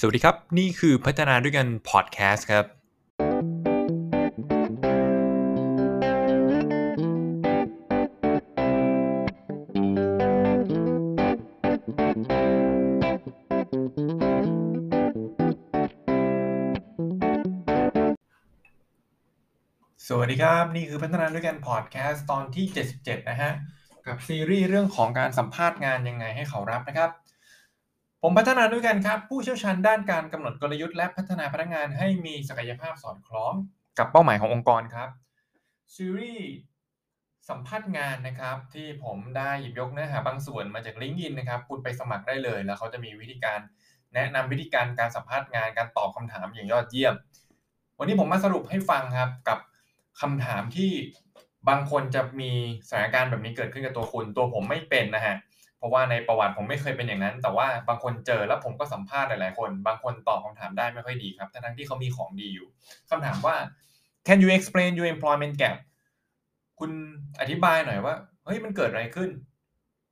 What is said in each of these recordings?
สวัสดีครับ นี่คือพัฒนาด้วยกันพอดแคสต์ครับ สวัสดีครับ นี่คือพัฒนาด้วยกันพอดแคสต์ตอนที่ 77 นะฮะ กับซีรีส์เรื่องของการสัมภาษณ์งานยังไงให้เขารับนะครับ ผมพัฒนาด้วยกันครับ ผู้เชี่ยวชาญด้านการกำหนดกลยุทธ์และพัฒนาพนักงานให้มีศักยภาพสอดคล้องกับเป้าหมายขององค์กรครับซีรีส์สัมภาษณ์งานนะครับ ที่ผมได้หยิบยกเนื้อหาบางส่วนมาจากลิงก์อินนะครับ คุณไปสมัครได้เลย แล้วเขาจะมีวิธีการแนะนำวิธีการการสัมภาษณ์งานการตอบคำถามอย่างยอดเยี่ยม วันนี้ผมมาสรุปให้ฟังครับกับคำถามที่บางคนจะมีสถานการณ์แบบนี้เกิดขึ้นกับตัวคุณ ตัวผมไม่เป็นนะฮะ เพราะว่าในประวัติผมไม่เคยเป็นอย่างนั้น แต่ว่าบางคนเจอแล้วผมก็สัมภาษณ์หลายๆคน บางคนตอบคำถามได้ไม่ค่อยดีครับทั้งที่เขามีของดีอยู่คำถามว่า can you explain your employment gap คุณอธิบายหน่อยว่าเฮ้ยมันเกิดอะไรขึ้น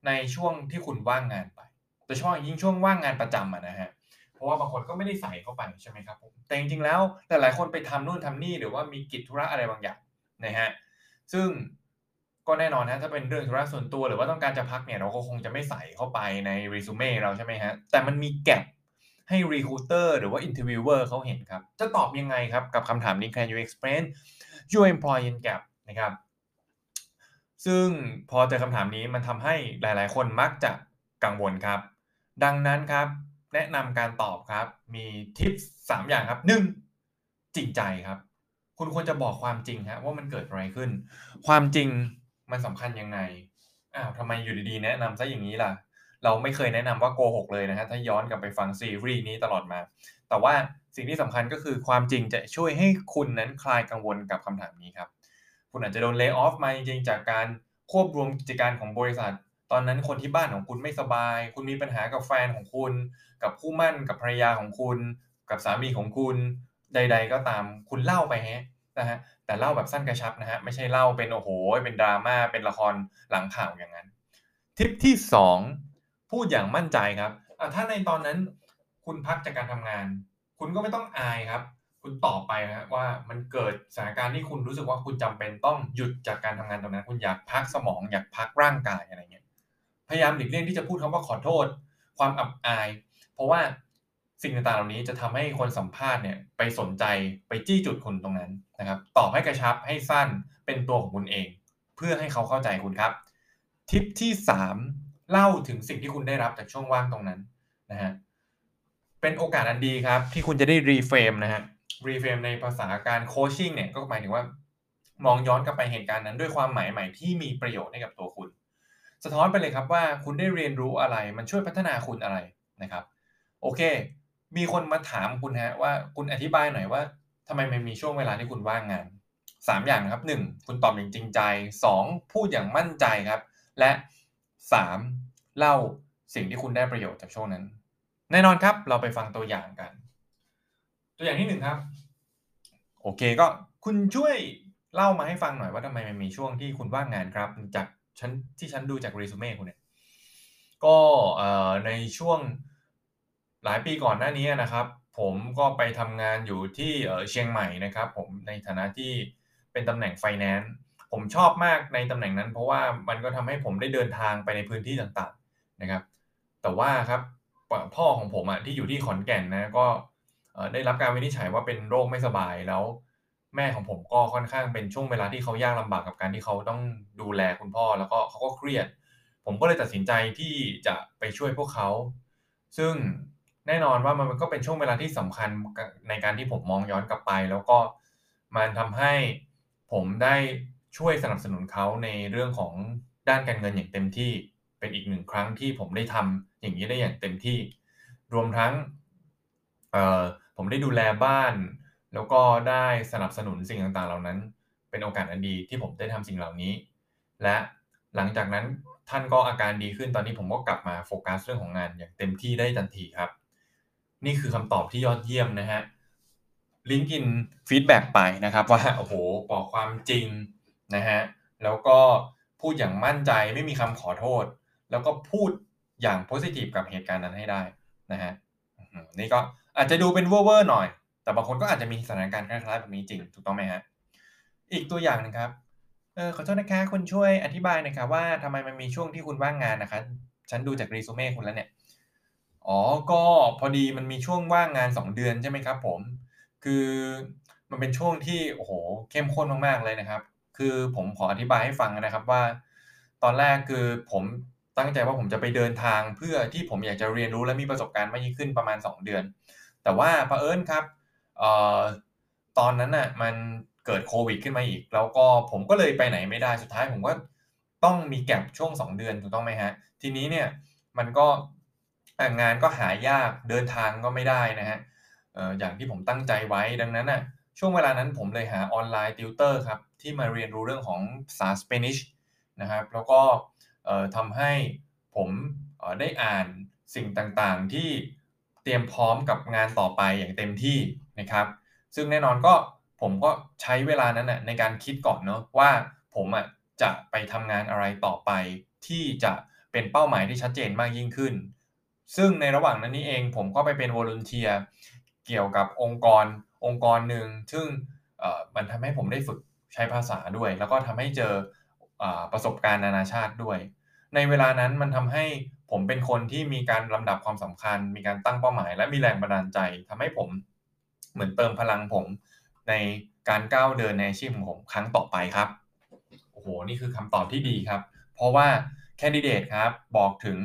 ในช่วงที่คุณว่างงานไปโดยเฉพาะยิ่งช่วงว่างงานประจำอะนะฮะเพราะว่าบางคนก็ไม่ได้ใส่เข้าไปใช่ไหมครับผมแต่จริงๆแล้วหลายๆคนไปทำนู่นทำนี่หรือว่ามีกิจธุระอะไรบางอย่างนะฮะซึ่ง ก็แน่นอนนะถ้าเป็นเรื่องธุระส่วนตัวหรือว่าต้องการจะพักเนี่ยเราก็คงจะไม่ใส่เข้าไปในรีสูเม่เราใช่ไหมฮะแต่มันมี gap ให้ recruiter หรือว่า interviewer เขาเห็นครับ จะตอบยังไงครับ กับคำถามนี้ can you explain your employment gap นะครับ ซึ่งพอเจอคำถามนี้มันทำให้หลายๆ คนมักจะกังวลครับ ดังนั้นครับ แนะนำการตอบครับ มีทิปสามอย่างครับหนึ่งจริงใจครับ คุณควรจะบอกความจริงฮะว่ามันเกิดอะไรขึ้น ความจริง มันสำคัญยังไงอ้าวทำไมอยู่ดีๆแนะนำซะอย่างนี้ล่ะ เราไม่เคยแนะนำว่าโกหกเลยนะฮะถ้าย้อนกลับไปฟังซีรีส์นี้ตลอดมา แต่ว่าสิ่งที่สำคัญก็คือความจริงจะช่วยให้คุณนั้นคลายกังวลกับคำถามนี้ครับ คุณอาจจะโดนเลิกออฟมาจริงๆจากการควบรวมกิจการของบริษัท ตอนนั้นคนที่บ้านของคุณไม่สบาย คุณมีปัญหากับแฟนของคุณ กับคู่มั่นกับภรรยาของคุณ กับสามีของคุณใด ๆ ก็ตามคุณเล่าไปฮะ นะฮะแต่เล่าแบบสั้นกระชับนะฮะไม่ใช่เล่าเป็นโอ้โห เป็นดราม่าเป็นละครหลังข่าวอย่างนั้น ทิปที่ 2 พูดอย่างมั่นใจครับถ้าในตอนนั้นคุณพักจากการทำงาน คุณก็ไม่ต้องอายครับ คุณตอบไปนะว่ามันเกิดสถานการณ์ที่คุณรู้สึกว่าคุณจำเป็นต้องหยุดจากการทำงานตรงนั้น คุณอยากพักสมองอยากพักร่างกายอะไรเงี้ยพยายามหลีกเลี่ยงที่จะพูดคำว่าขอโทษ ความอับอาย เพราะว่า สิ่งต่างๆเหล่านี้จะทำให้คนสัมภาษณ์เนี่ยไปสนใจไปจี้จุดคุณตรงนั้นนะครับ ตอบให้กระชับให้สั้นเป็นตัวของคุณเอง เพื่อให้เขาเข้าใจคุณครับ ทิปที่ 3 เล่าถึงสิ่งที่คุณได้รับจากช่วงว่างตรงนั้นนะฮะเป็นโอกาสอันดีครับ ที่คุณจะได้ reframe นะฮะ reframe ในภาษาการ coaching เนี่ยก็หมายถึงว่ามองย้อนกลับไปเหตุการณ์นั้นด้วยความหมายใหม่ที่มีประโยชน์ให้กับตัวคุณ สะท้อนไปเลยครับว่าคุณได้เรียนรู้อะไรมันช่วยพัฒนาคุณอะไรนะครับ โอเค มีคนมาถามคุณฮะว่าคุณอธิบายหน่อยว่าทำไมมันมีช่วงเวลาที่คุณว่างงาน3อย่างนะครับ 1. คุณตอบอย่างจริงใจ 2. พูดอย่างมั่นใจครับ และ 3. เล่าสิ่งที่คุณได้ประโยชน์จากช่วงนั้น แน่นอนครับ เราไปฟังตัวอย่างกัน ตัวอย่างที่1ครับ โอเคก็คุณช่วยเล่ามาให้ฟังหน่อยว่าทำไมมันมีช่วงที่คุณว่างงานครับจากฉันที่ฉันดูจากรีสูเม่คุณเนี่ยก็ในช่วง หลายปีก่อนหน้านี้นะครับ ผมก็ไปทำงานอยู่ที่เชียงใหม่นะครับ ผมในฐานะที่เป็นตำแหน่งไฟแนนซ์ผมชอบมากในตำแหน่งนั้น เพราะว่ามันก็ทำให้ผมได้เดินทางไปในพื้นที่ต่างๆนะครับ แต่ว่าครับพ่อของผมอะที่อยู่ที่ขอนแก่นนะก็ได้รับการวินิจฉัยว่าเป็นโรคไม่สบายแล้ว แม่ของผมก็ค่อนข้างเป็นช่วงเวลาที่เขายากลำบากกับการที่เขาต้องดูแลคุณพ่อแล้วก็เขาก็เครียด ผมก็เลยตัดสินใจที่จะไปช่วยพวกเขา ซึ่ง แน่นอนว่ามันก็เป็นช่วงเวลาที่สำคัญในการที่ผมมองย้อนกลับไป แล้วก็มันทำให้ผมได้ช่วยสนับสนุนเขาในเรื่องของด้านการเงินอย่างเต็มที่เป็นอีกหนึ่งครั้งที่ผมได้ทำอย่างนี้ได้อย่างเต็มที่ รวมทั้งผมได้ดูแลบ้าน แล้วก็ได้สนับสนุนสิ่งต่างๆ เหล่านั้น เป็นโอกาสอันดีที่ผมได้ทำสิ่งเหล่านี้ และหลังจากนั้นท่านก็อาการดีขึ้นตอนนี้ผมก็กลับมาโฟกัสเรื่องของงานอย่างเต็มที่ได้ทันทีครับ นี่คือคำตอบที่ยอดเยี่ยมนะฮะ LinkedIn feedback ไปนะครับว่าโอ้โหบอกความจริงนะฮะแล้วก็พูดอย่างมั่นใจไม่มีคำขอโทษ แล้วก็พูดอย่างโพสิทีฟกับเหตุการณ์นั้นให้ได้นะฮะนี่ก็อาจจะดูเป็นเวอร์ๆหน่อย แต่บางคนก็อาจจะมีสถานการณ์คล้ายๆแบบนี้จริงถูกต้องไหมฮะอีกตัวอย่างนึงครับเออขอโทษนะคะคุณช่วยอธิบายหน่อยครับว่าทำไมมันมีช่วงที่คุณว่างงานนะคะ ฉันดูจากรีสูเม่คุณแล้วเนี่ย อ๋อ ก็พอดีมันมีช่วงว่างงาน 2 เดือนใช่ไหมครับผม คือมันเป็นช่วงที่ โอ้โฮ เข้มข้นมาก ๆ เลยนะครับ คือผมขออธิบายให้ฟังนะครับว่า ตอนแรกคือผมตั้งใจว่าผมจะไปเดินทาง เพื่อที่ผมอยากจะเรียนรู้และมีประสบการณ์มากยิ่งขึ้นประมาณ 2 เดือน แต่ว่าเผอิญครับ เอ่อ ตอนนั้นน่ะมันเกิดโควิดขึ้นมาอีก แล้วก็ผมก็เลยไปไหนไม่ได้ สุดท้ายผมก็ต้องมีแก็ปช่วง 2 เดือน ถูกต้องไหมครับ ทีนี้เนี่ยมันก็ งานก็หายากเดินทางก็ไม่ได้นะครับเอ่ออย่างที่ผมตั้งใจไว้ดังนั้นน่ะช่วงเวลานั้นผมเลยหาออนไลน์ติวเตอร์ครับที่มาเรียนรู้เรื่องของภาษาสเปนิชนะครับแล้วก็ทำให้ผมได้อ่านสิ่งต่างๆ ที่เตรียมพร้อมกับงานต่อไปอย่างเต็มที่นะครับ ซึ่งแน่นอนก็ผมก็ใช้เวลานั้นน่ะในการคิดก่อนเนาะว่าผมอะจะไปทำงานอะไรต่อไป ที่จะเป็นเป้าหมายที่ชัดเจนมากยิ่งขึ้น ซึ่งในระหว่างนั้นนี่เองผมก็ไปเป็น Volunteer เกี่ยวกับองค์กรองค์กรหนึ่งซึ่งมันทำให้ผมได้ฝึกใช้ภาษาด้วย แล้วก็ทำให้เจออประสบการณ์นานาชาติด้วย ในเวลานั้นมันทำให้ผมเป็นคนที่มีการลำดับความสำคัญ มีการตั้งเป้าหมาย และมีแรงบันดาลใจทำให้ผมเหมือนเติมพลังผมในการก้าวเดินในอาชีพของผมครั้งต่อไปครับโอ้โฮนี่คือคำตอบที่ดีครับ เพราะว่าแคนดิเดตครับบอกถึง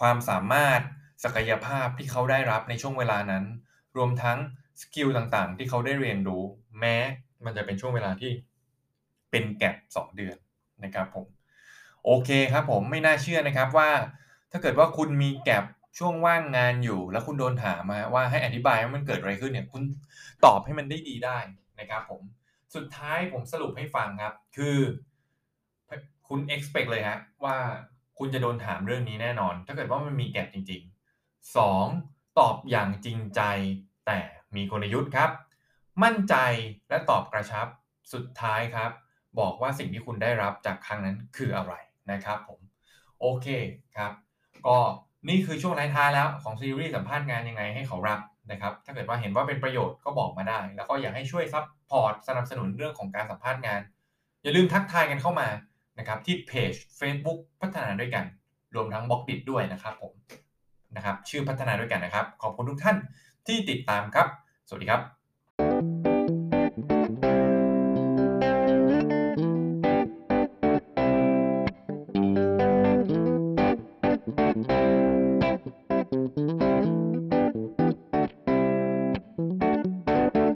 ความสามารถศักยภาพที่เขาได้รับในช่วงเวลานั้น รวมทั้งสกิลต่างๆ ที่เขาได้เรียนรู้ แม้มันจะเป็นช่วงเวลาที่เป็นแก็ป2เดือนนะครับผมโอเคครับผมไม่น่าเชื่อนะครับว่า ถ้าเกิดว่าคุณมีแก็ปช่วงว่างงานอยู่ แล้วคุณโดนถามมาว่าให้อธิบายว่ามันเกิดอะไรขึ้นเนี่ยคุณตอบให้มันได้ดีได้นะครับผมสุดท้ายผมสรุปให้ฟังครับ คือ คุณ expect เลยครับว่า คุณจะโดนถามเรื่องนี้แน่นอน ถ้าเกิดว่ามันมีแก็ปจริง ๆ 2. ตอบอย่างจริงใจ แต่มีกลยุทธ์ครับ มั่นใจและตอบกระชับสุดท้ายครับ บอกว่าสิ่งที่คุณได้รับจากครั้งนั้นคืออะไรนะครับผมโอเคครับ ก็นี่คือช่วงท้ายแล้วของซีรีส์สัมภาษณ์งานยังไงให้เขารับนะครับ ถ้าเกิดว่าเห็นว่าเป็นประโยชน์ก็บอกมาได้ แล้วก็อยากให้ช่วย support สนับสนุนเรื่องของการสัมภาษณ์งาน อย่าลืมทักทายกันเข้ามา นะครับที่เพจ Facebook พัฒนาด้วยกัน รวมทั้ง Blockdit้วยนะครับผมนะครับชื่อพัฒนาด้วยกันนะครับ ขอบคุณทุกท่านที่ติดตามครับ สวัสดีครับ